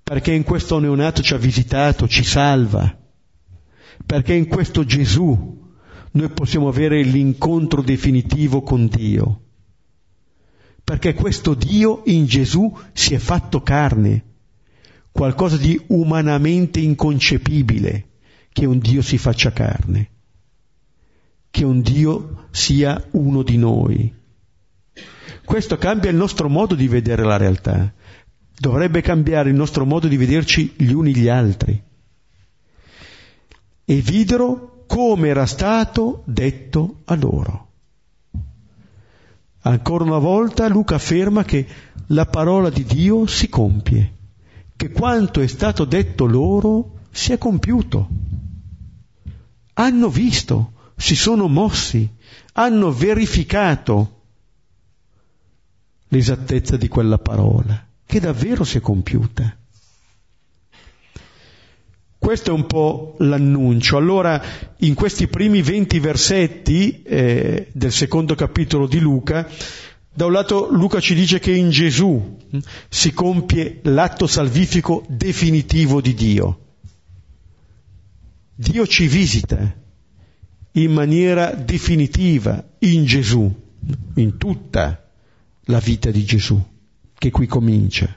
perché in questo neonato ci ha visitato, ci salva. Perché in questo Gesù noi possiamo avere l'incontro definitivo con Dio, perché questo Dio in Gesù si è fatto carne, qualcosa di umanamente inconcepibile che un Dio si faccia carne, che un Dio sia uno di noi. Questo cambia il nostro modo di vedere la realtà, dovrebbe cambiare il nostro modo di vederci gli uni gli altri e videro come era stato detto a loro. Ancora una volta Luca afferma che la parola di Dio si compie, che quanto è stato detto loro si è compiuto. Hanno visto, si sono mossi, hanno verificato l'esattezza di quella parola, che davvero si è compiuta. Questo è un po' l'annuncio. Allora, in questi primi venti versetti eh, del secondo capitolo di Luca, da un lato Luca ci dice che in Gesù hm, si compie l'atto salvifico definitivo di Dio. Dio ci visita in maniera definitiva in Gesù, in tutta la vita di Gesù, che qui comincia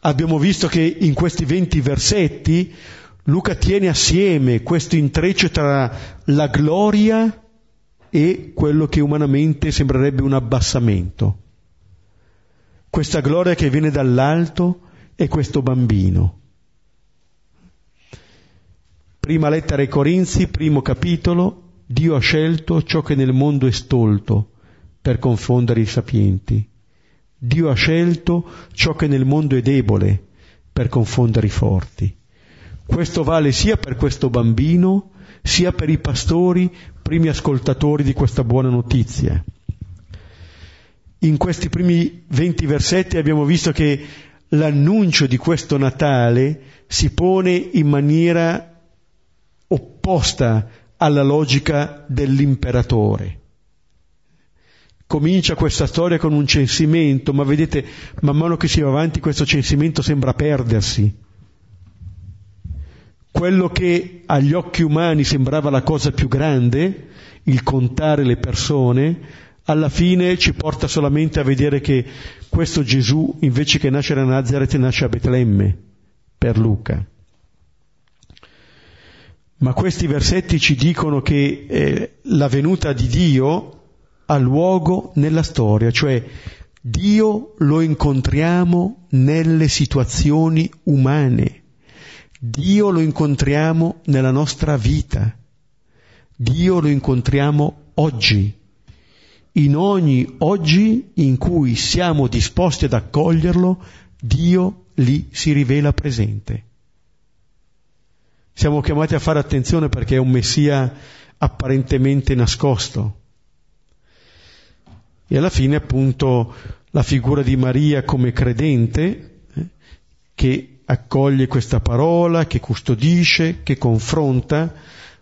abbiamo visto che in questi venti versetti Luca tiene assieme questo intreccio tra la gloria e quello che umanamente sembrerebbe un abbassamento. Questa gloria che viene dall'alto e questo bambino. Prima lettera ai Corinzi, primo capitolo, Dio ha scelto ciò che nel mondo è stolto per confondere i sapienti Dio ha scelto ciò che nel mondo è debole per confondere i forti. Questo vale sia per questo bambino, sia per i pastori, primi ascoltatori di questa buona notizia. In questi primi venti versetti abbiamo visto che l'annuncio di questo Natale si pone in maniera opposta alla logica dell'imperatore. Comincia questa storia con un censimento, ma vedete, man mano che si va avanti questo censimento sembra perdersi. Quello che agli occhi umani sembrava la cosa più grande, il contare le persone, alla fine ci porta solamente a vedere che questo Gesù, invece che nascere a Nazareth, nasce a Betlemme, per Luca. Ma questi versetti ci dicono che eh, la venuta di Dio ha luogo nella storia, cioè Dio lo incontriamo nelle situazioni umane, Dio lo incontriamo nella nostra vita, Dio lo incontriamo oggi, in ogni oggi in cui siamo disposti ad accoglierlo, Dio lì si rivela presente. Siamo chiamati a fare attenzione perché è un Messia apparentemente nascosto. E alla fine appunto la figura di Maria come credente eh, che accoglie questa parola, che custodisce, che confronta,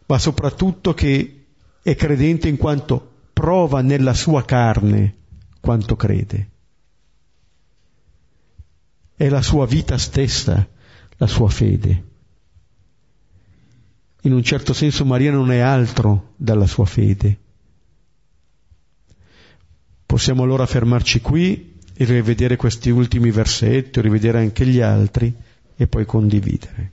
ma soprattutto che è credente in quanto prova nella sua carne quanto crede. È la sua vita stessa, la sua fede. In un certo senso Maria non è altro dalla sua fede. Possiamo allora fermarci qui e rivedere questi ultimi versetti, rivedere anche gli altri e poi condividere.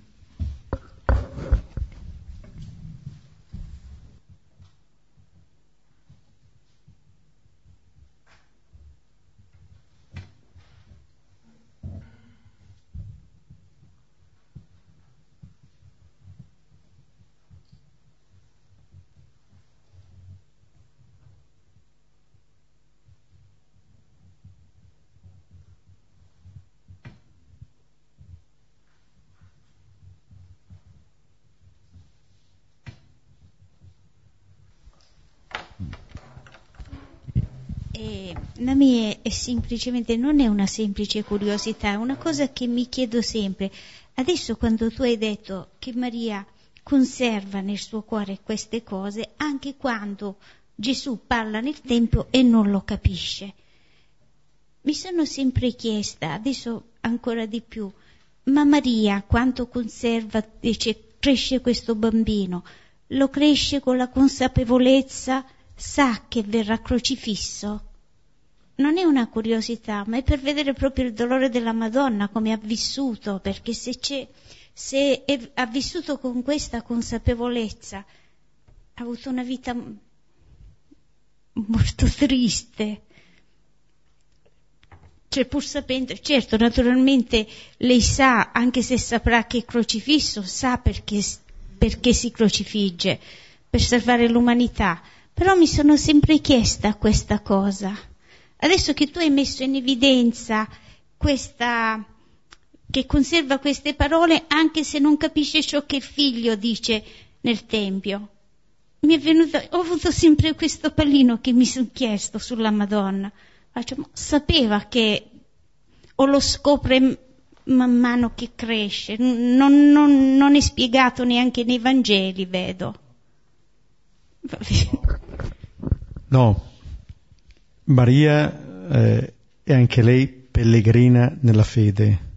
La mia è semplicemente, non è una semplice curiosità, è una cosa che mi chiedo sempre. Adesso quando tu hai detto che Maria conserva nel suo cuore queste cose, anche quando Gesù parla nel Tempio e non lo capisce. Mi sono sempre chiesta, adesso ancora di più, ma Maria quanto conserva, dice, cresce questo bambino? Lo cresce con la consapevolezza, sa che verrà crocifisso? Non è una curiosità, ma è per vedere proprio il dolore della Madonna, come ha vissuto, perché se, se è, ha vissuto con questa consapevolezza, ha avuto una vita molto triste. Cioè, pur sapendo, certo, naturalmente lei sa, anche se saprà che è crocifisso, sa perché, perché si crocifigge, per salvare l'umanità. Però mi sono sempre chiesta questa cosa Adesso che tu hai messo in evidenza questa, che conserva queste parole anche se non capisce ciò che il figlio dice nel Tempio, mi è venuto, ho avuto sempre questo pallino che mi sono chiesto sulla Madonna. Faccio, sapeva che o lo scopre man mano che cresce, non, non, non è spiegato neanche nei Vangeli, vedo. No, Maria eh, è anche lei pellegrina nella fede.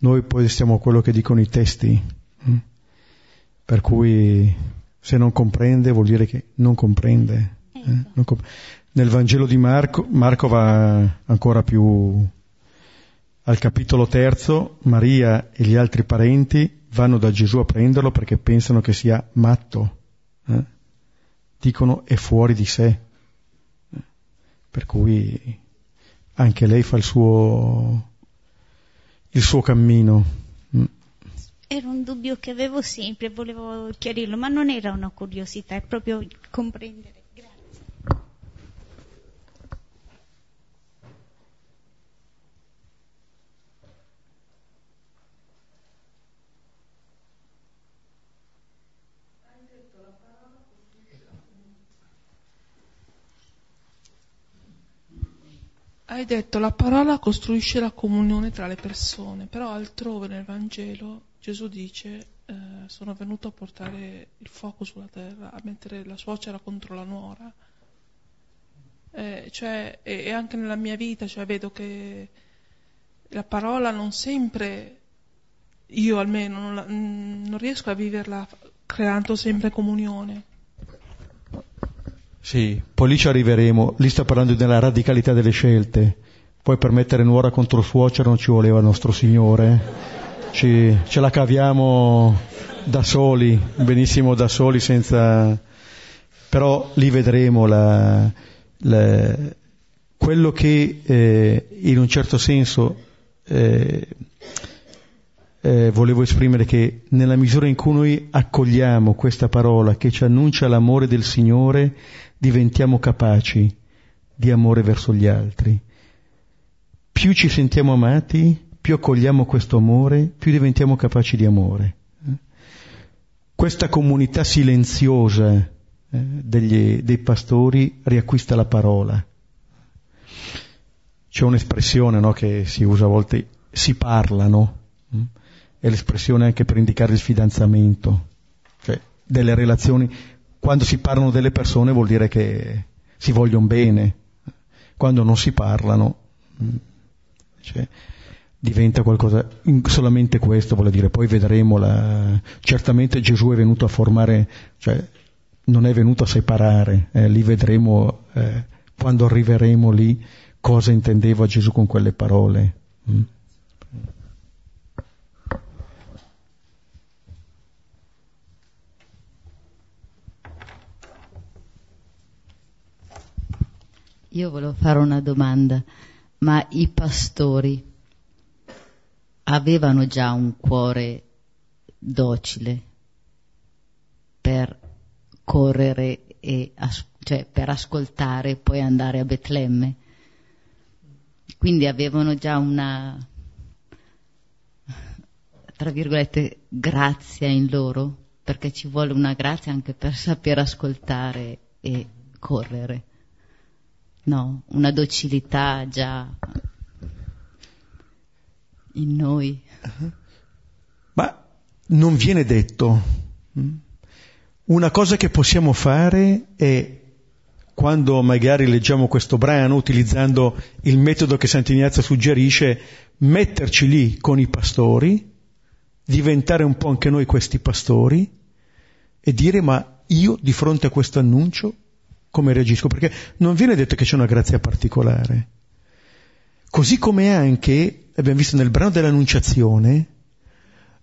Noi poi stiamo a quello che dicono i testi, hm? per cui se non comprende vuol dire che non comprende. Eh? Ecco. Non comp- Nel Vangelo di Marco, Marco va ancora più al capitolo terzo, Maria e gli altri parenti vanno da Gesù a prenderlo perché pensano che sia matto. Eh? Dicono è fuori di sé per cui anche lei fa il suo, il suo cammino. Mm. Era un dubbio che avevo sempre, volevo chiarirlo, ma non era una curiosità, è proprio comprendere. Hai detto la parola costruisce la comunione tra le persone, però altrove nel Vangelo Gesù dice eh, sono venuto a portare il fuoco sulla terra, a mettere la suocera contro la nuora. Eh, cioè, e, e, anche nella mia vita cioè, vedo che la parola non sempre, io almeno, non, la, non riesco a viverla creando sempre comunione. Sì, poi lì ci arriveremo, lì sta parlando della radicalità delle scelte, poi per mettere nuora contro suocero non ci voleva il nostro Signore, ci, ce la caviamo da soli, benissimo da soli, senza... però lì vedremo la, la, quello che eh, in un certo senso eh, eh, volevo esprimere che nella misura in cui noi accogliamo questa parola che ci annuncia l'amore del Signore, diventiamo capaci di amore verso gli altri. Più ci sentiamo amati, più accogliamo questo amore, più diventiamo capaci di amore. Questa comunità silenziosa eh, degli, dei pastori riacquista la parola. C'è un'espressione no, che si usa a volte, si parlano, hm? è l'espressione anche per indicare il fidanzamento, cioè delle relazioni. Quando si parlano delle persone vuol dire che si vogliono bene, quando non si parlano hm, cioè, diventa qualcosa, solamente questo vuole dire, poi vedremo la, certamente Gesù è venuto a formare, cioè non è venuto a separare, eh, lì vedremo eh, quando arriveremo lì cosa intendeva Gesù con quelle parole. Mm? Io volevo fare una domanda, ma i pastori avevano già un cuore docile per correre e cioè per ascoltare e poi andare a Betlemme. Quindi avevano già una, tra virgolette, grazia in loro, perché ci vuole una grazia anche per saper ascoltare e correre. No, una docilità già in noi. Ma non viene detto. Una cosa che possiamo fare è, quando magari leggiamo questo brano, utilizzando il metodo che Sant'Ignazio suggerisce, metterci lì con i pastori, diventare un po' anche noi questi pastori e dire ma io di fronte a questo annuncio come reagisco? Perché non viene detto che c'è una grazia particolare. Così come anche, abbiamo visto nel brano dell'Annunciazione,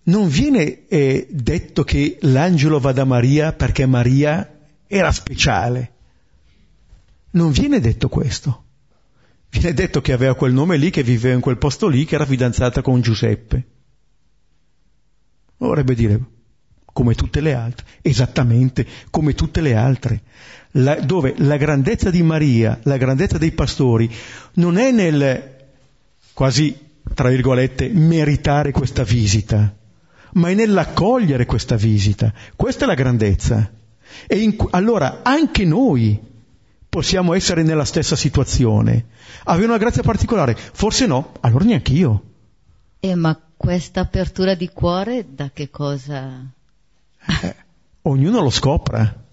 non viene eh, detto che l'angelo va da Maria perché Maria era speciale. Non viene detto questo. Viene detto che aveva quel nome lì, che viveva in quel posto lì, che era fidanzata con Giuseppe. Vorrebbe dire come tutte le altre, esattamente come tutte le altre, la, dove la grandezza di Maria, la grandezza dei pastori, non è nel quasi, tra virgolette, meritare questa visita, ma è nell'accogliere questa visita. Questa è la grandezza. E in, allora anche noi possiamo essere nella stessa situazione. Avere una grazia particolare? Forse no, allora neanche io. Eh, ma questa apertura di cuore da che cosa? Eh, ognuno lo scopra,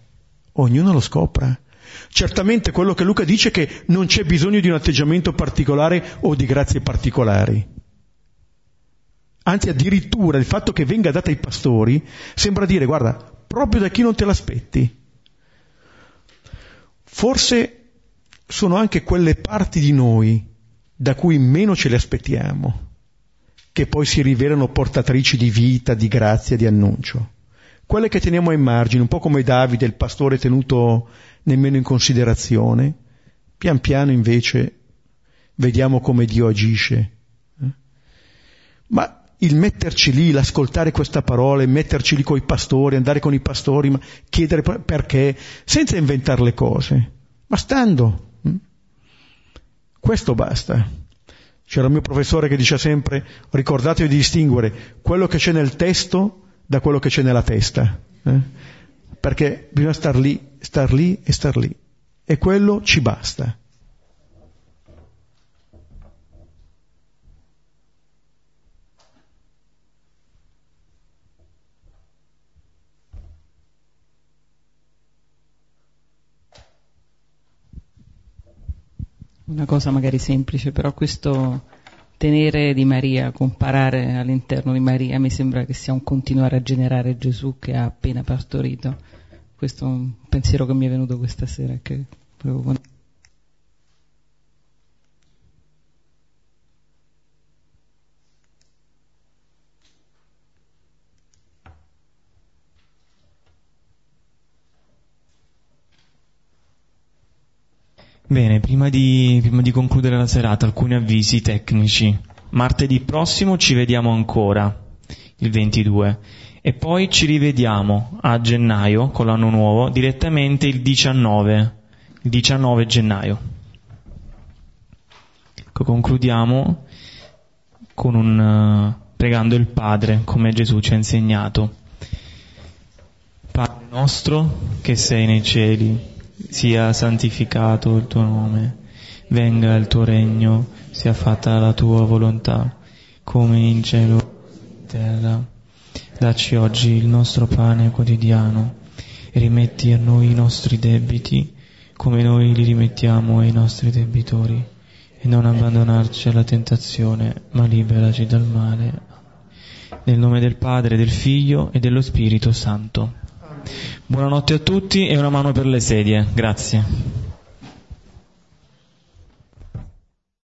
ognuno lo scopra. Certamente quello che Luca dice è che non c'è bisogno di un atteggiamento particolare o di grazie particolari. Anzi, addirittura il fatto che venga data ai pastori sembra dire, guarda, proprio da chi non te l'aspetti. Forse sono anche quelle parti di noi da cui meno ce le aspettiamo, che poi si rivelano portatrici di vita, di grazia, di annuncio. Quelle che teniamo ai margini, un po' come Davide, il pastore tenuto nemmeno in considerazione, pian piano invece vediamo come Dio agisce. Eh? Ma il metterci lì, l'ascoltare questa parola, metterci lì con i pastori, andare con i pastori, chiedere perché, senza inventare le cose, ma stando. Hm? Questo basta. C'era il mio professore che diceva sempre, ricordatevi di distinguere quello che c'è nel testo da quello che c'è nella testa. Eh? Perché bisogna star lì, star lì e star lì. E quello ci basta. Una cosa magari semplice, però questo tenere di Maria, comparare all'interno di Maria, mi sembra che sia un continuare a generare Gesù che ha appena partorito. Questo è un pensiero che mi è venuto questa sera che volevo Bene, prima di, prima di concludere la serata, alcuni avvisi tecnici. Martedì prossimo ci vediamo ancora, il 22, e poi ci rivediamo a gennaio, con l'anno nuovo, direttamente il 19, il 19 gennaio. Ecco, concludiamo con un, uh, pregando il Padre, come Gesù ci ha insegnato. Padre nostro che sei nei cieli, sia santificato il tuo nome, venga il tuo regno, sia fatta la tua volontà, come in cielo e in terra. Dacci oggi il nostro pane quotidiano e rimetti a noi i nostri debiti, come noi li rimettiamo ai nostri debitori, e non abbandonarci alla tentazione, ma liberaci dal male. Nel nome del Padre, del Figlio e dello Spirito Santo. Buonanotte a tutti e una mano per le sedie. Grazie.